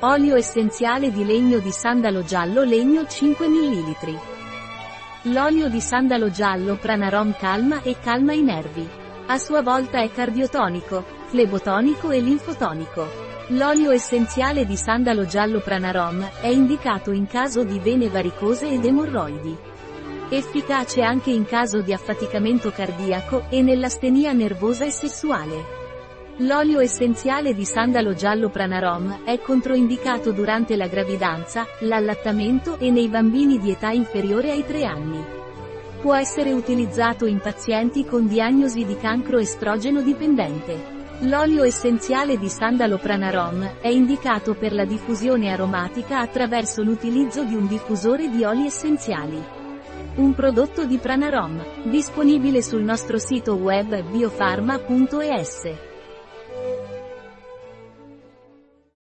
Olio essenziale di legno di sandalo giallo legno 5 ml. L'olio di sandalo giallo Pranarom calma e calma i nervi. A sua volta è cardiotonico, flebotonico e linfotonico. L'olio essenziale di sandalo giallo Pranarom è indicato in caso di vene varicose ed emorroidi. Efficace anche in caso di affaticamento cardiaco e nell'astenia nervosa e sessuale. L'olio essenziale di sandalo giallo Pranarom è controindicato durante la gravidanza, l'allattamento e nei bambini di età inferiore ai 3 anni. Può essere utilizzato in pazienti con diagnosi di cancro estrogeno dipendente. L'olio essenziale di sandalo Pranarom è indicato per la diffusione aromatica attraverso l'utilizzo di un diffusore di oli essenziali. Un prodotto di Pranarom, disponibile sul nostro sito web biofarma.es. thank you